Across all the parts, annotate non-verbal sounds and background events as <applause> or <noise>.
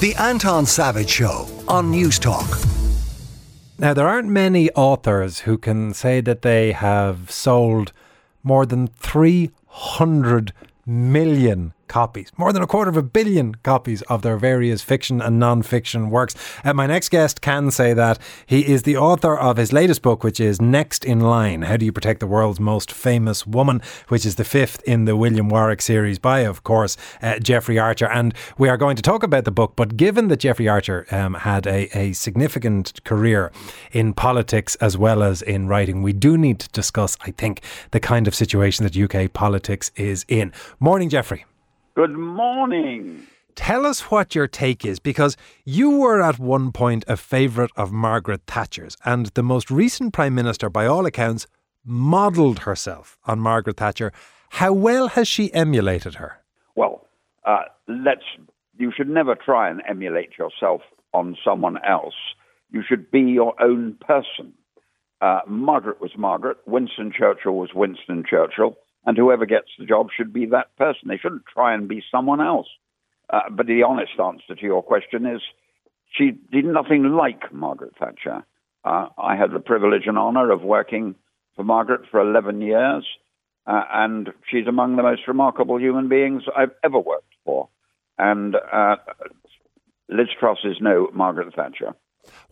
The Anton Savage Show on Newstalk. Now, there aren't many authors who can say that they have sold more than 300 million copies, more than a quarter of a billion copies of their various fiction and non fiction works. Uh, my next guest can say that. He is the author of his latest book, which is Next in Line How Do You Protect the World's Most Famous Woman, which is the fifth in the William Warwick series by, of course, uh, Jeffrey Archer. And we are going to talk about the book, but given that Jeffrey Archer um, had a, a significant career in politics as well as in writing, we do need to discuss, I think, the kind of situation that UK politics is in. Morning, Jeffrey. Good morning. Tell us what your take is, because you were at one point a favourite of Margaret Thatcher's, and the most recent Prime Minister, by all accounts, modelled herself on Margaret Thatcher. How well has she emulated her? Well, uh, let's. You should never try and emulate yourself on someone else. You should be your own person. Uh, Margaret was Margaret. Winston Churchill was Winston Churchill and whoever gets the job should be that person. They shouldn't try and be someone else. Uh, but the honest answer to your question is she did nothing like Margaret Thatcher. Uh, I had the privilege and honor of working for Margaret for 11 years, uh, and she's among the most remarkable human beings I've ever worked for. And uh, Liz Truss is no Margaret Thatcher.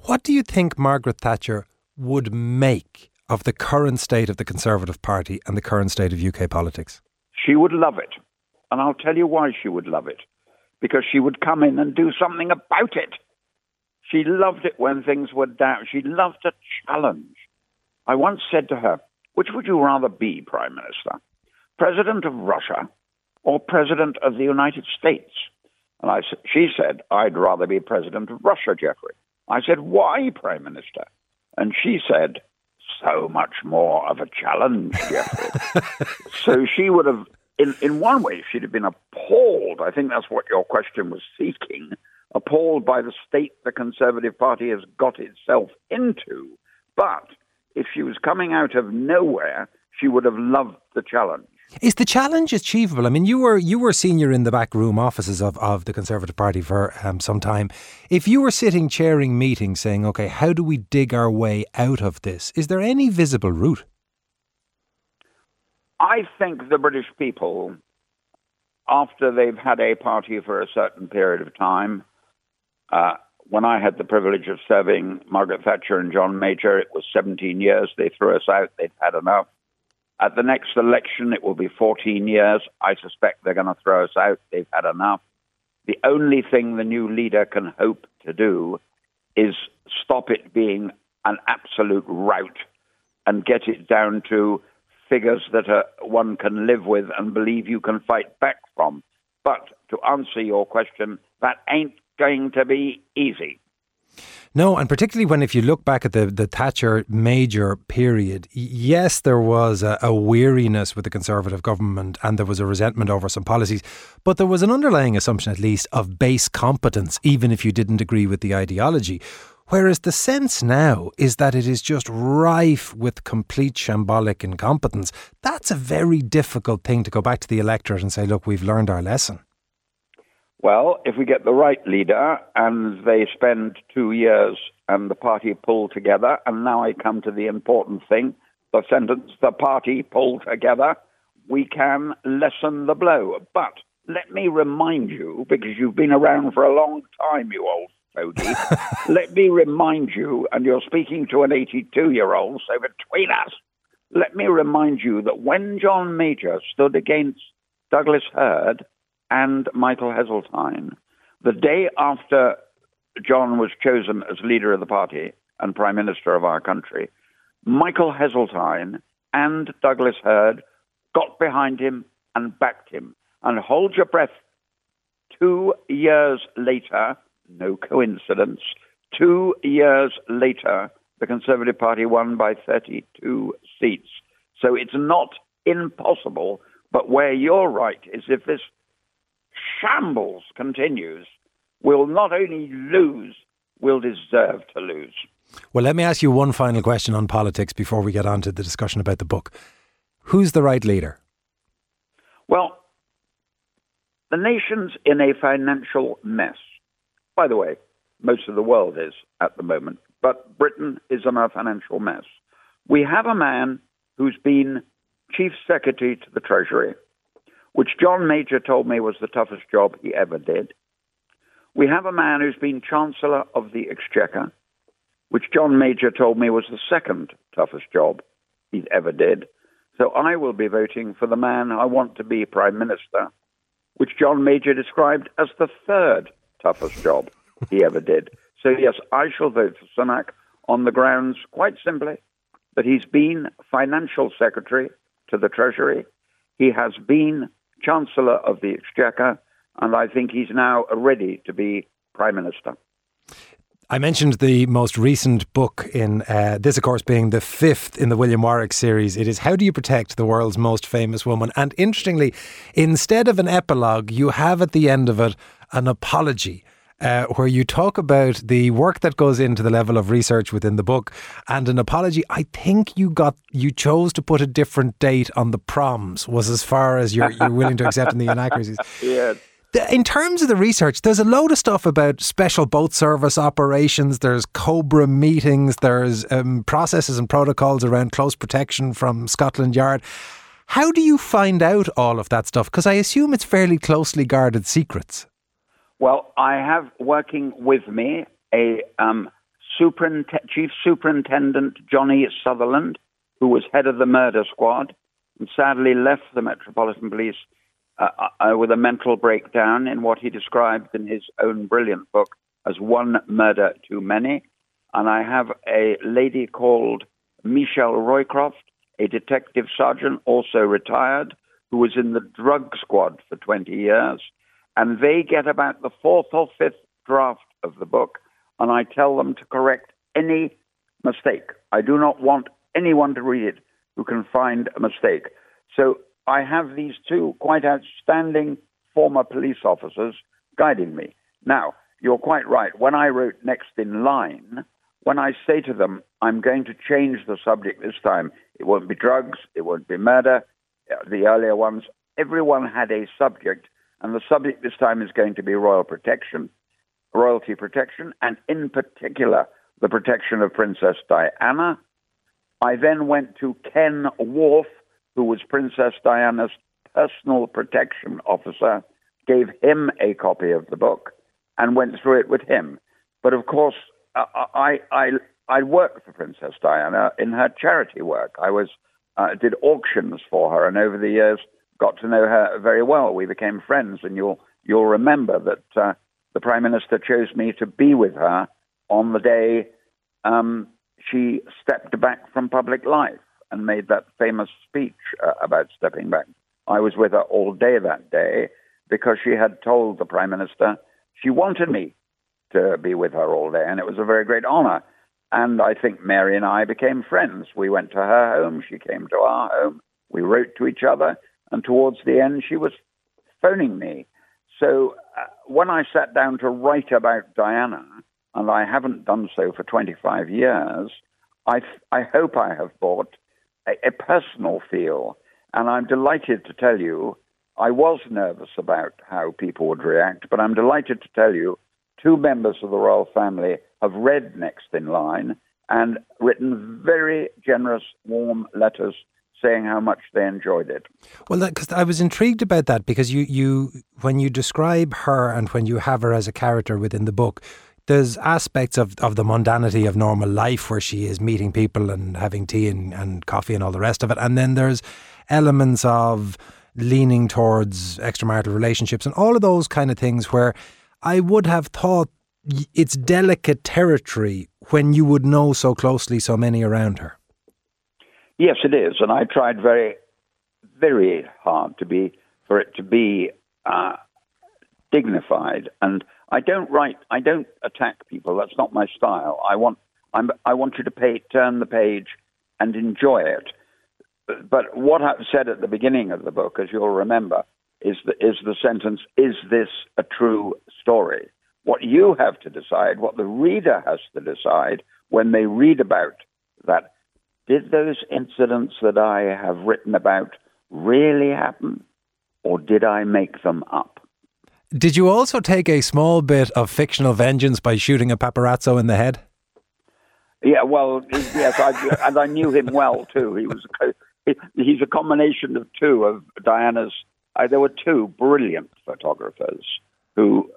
What do you think Margaret Thatcher would make of the current state of the Conservative Party and the current state of UK politics? She would love it. And I'll tell you why she would love it. Because she would come in and do something about it. She loved it when things were down. She loved a challenge. I once said to her, which would you rather be, Prime Minister? President of Russia or President of the United States? And I, she said, I'd rather be President of Russia, Jeffrey. I said, why, Prime Minister? And she said, so much more of a challenge, Jeffrey. <laughs> so she would have, in, in one way, she'd have been appalled. I think that's what your question was seeking appalled by the state the Conservative Party has got itself into. But if she was coming out of nowhere, she would have loved the challenge. Is the challenge achievable? I mean, you were you were senior in the backroom offices of, of the Conservative Party for um, some time. If you were sitting chairing meetings saying, okay, how do we dig our way out of this? Is there any visible route? I think the British people, after they've had a party for a certain period of time, uh, when I had the privilege of serving Margaret Thatcher and John Major, it was 17 years. They threw us out. They'd had enough. At the next election, it will be 14 years. I suspect they're going to throw us out. They've had enough. The only thing the new leader can hope to do is stop it being an absolute rout and get it down to figures that uh, one can live with and believe you can fight back from. But to answer your question, that ain't going to be easy. No, and particularly when if you look back at the, the Thatcher major period, yes, there was a, a, weariness with the Conservative government and there was a resentment over some policies, but there was an underlying assumption, at least, of base competence, even if you didn't agree with the ideology. Whereas the sense now is that it is just rife with complete shambolic incompetence. That's a very difficult thing to go back to the electorate and say, look, we've learned our lesson. Well, if we get the right leader and they spend two years and the party pull together, and now I come to the important thing the sentence, the party pull together, we can lessen the blow. But let me remind you, because you've been around for a long time, you old fogey, <laughs> let me remind you, and you're speaking to an 82 year old, so between us, let me remind you that when John Major stood against Douglas Hurd, and Michael Heseltine. The day after John was chosen as leader of the party and prime minister of our country, Michael Heseltine and Douglas Hurd got behind him and backed him. And hold your breath. Two years later, no coincidence, two years later, the Conservative Party won by 32 seats. So it's not impossible, but where you're right is if this shambles continues, we'll not only lose, we'll deserve to lose. Well, let me ask you one final question on politics before we get on to the discussion about the book. Who's the right leader? Well, the nation's in a financial mess. By the way, most of the world is at the moment, but Britain is in a financial mess. We have a man who's been Chief Secretary to the Treasury, which John Major told me was the toughest job he ever did. We have a man who's been Chancellor of the Exchequer, which John Major told me was the second toughest job he ever did. So I will be voting for the man I want to be Prime Minister, which John Major described as the third toughest job he ever did. So, yes, I shall vote for Sunak on the grounds, quite simply, that he's been Financial Secretary to the Treasury, he has been Chancellor of the Exchequer, and I think he's now ready to be Prime Minister. I mentioned the most recent book in uh, this, of course, being the fifth in the William Warwick series. It is How Do You Protect the World's Most Famous Woman? And interestingly, instead of an epilogue, you have at the end of it an apology. Uh, where you talk about the work that goes into the level of research within the book and an apology. I think you got you chose to put a different date on the proms was as far as you're, you're willing to accept in the inaccuracies. <laughs> yes in terms of the research, there's a load of stuff about special boat service operations. There's Cobra meetings. There's um, processes and protocols around close protection from Scotland Yard. How do you find out all of that stuff? Because I assume it's fairly closely guarded secrets. Well, I have working with me a um, chief superintendent, Johnny Sutherland, who was head of the murder squad and sadly left the Metropolitan Police uh, uh, with a mental breakdown in what he described in his own brilliant book as One Murder Too Many. And I have a lady called Michelle Roycroft, a detective sergeant, also retired, who was in the drug squad for 20 years. And they get about the fourth or fifth draft of the book, and I tell them to correct any mistake. I do not want anyone to read it who can find a mistake. So I have these two quite outstanding former police officers guiding me. Now, you're quite right. When I wrote Next in Line, when I say to them, I'm going to change the subject this time, it won't be drugs, it won't be murder, the earlier ones, everyone had a subject, and the subject this time is going to be royal protection, royalty protection, and in particular, the protection of Princess Diana. I then went to Ken Wharfe, who was Princess Diana's personal protection officer, gave him a copy of the book and went through it with him. But of course, I, I, I worked for Princess Diana in her charity work. I was uh, did auctions for her, and over the years got to know her very well. We became friends, and you'll you'll remember that uh, the Prime Minister chose me to be with her on the day um, she stepped back from public life and made that famous speech uh, about stepping back. I was with her all day that day because she had told the Prime Minister she wanted me to be with her all day, and it was a very great honor. And I think Mary and I became friends. We went to her home, she came to our home, we wrote to each other, and towards the end, she was phoning me. So uh, when I sat down to write about Diana, and I haven't done so for 25 years, I, I hope I have brought a, a personal feel. And I'm delighted to tell you, I was nervous about how people would react, but I'm delighted to tell you two members of the royal family have read Next in Line and written very generous, warm letters saying how much they enjoyed it. Well, because I was intrigued about that because you, you, when you describe her and when you have her as a character within the book, there's aspects of, of the mundanity of normal life where she is meeting people and having tea and, and coffee and all the rest of it. And then there's elements of leaning towards extramarital relationships and all of those kind of things where I would have thought it's delicate territory when you would know so closely so many around her. Yes, it is. And I tried very, very hard to be, for it to be uh, dignified and I don't write. I don't attack people. That's not my style. I want. I'm, I want you to pay, turn the page and enjoy it. But what I've said at the beginning of the book, as you'll remember, is the, is the sentence: "Is this a true story?" What you have to decide, what the reader has to decide when they read about that. Did those incidents that I have written about really happen, or did I make them up? Did you also take a small bit of fictional vengeance by shooting a paparazzo in the head? Yeah, well, yes, I, and I knew him well too. He was he's a combination of two of Diana's. Uh, there were two brilliant photographers who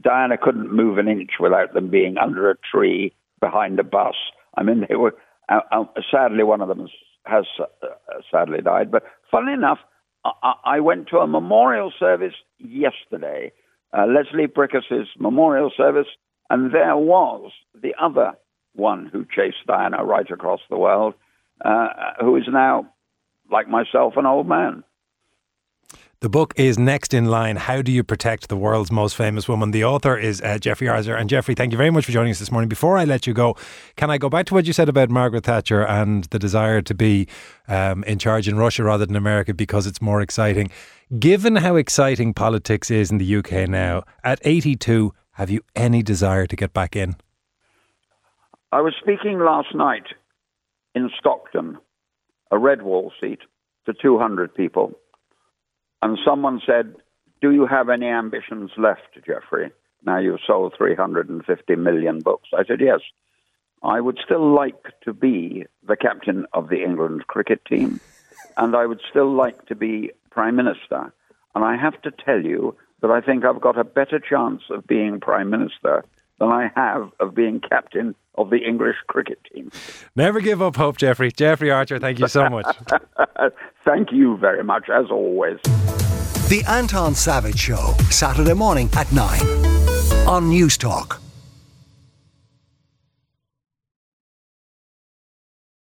Diana couldn't move an inch without them being under a tree behind a bus. I mean, they were. Uh, uh, sadly, one of them has uh, sadly died. But funnily enough, I, I, went to a memorial service yesterday, uh, Leslie Brickus's memorial service, and there was the other one who chased Diana right across the world, uh, who is now, like myself, an old man. The book is next in line. How do you protect the world's most famous woman? The author is uh, Jeffrey Archer. And Jeffrey, thank you very much for joining us this morning. Before I let you go, can I go back to what you said about Margaret Thatcher and the desire to be um, in charge in Russia rather than America because it's more exciting? Given how exciting politics is in the UK now, at 82, have you any desire to get back in? I was speaking last night in Stockton, a red wall seat, to 200 people and someone said, Do you have any ambitions left, Jeffrey? Now you've sold 350 million books. I said, Yes. I would still like to be the captain of the England cricket team, and I would still like to be Prime Minister. And I have to tell you that I think I've got a better chance of being Prime Minister than I have of being captain of the English cricket team. Never give up hope, Jeffrey. Jeffrey Archer, thank you so much. <laughs> thank you very much, as always. The Anton Savage Show, Saturday morning at 9 on Newstalk.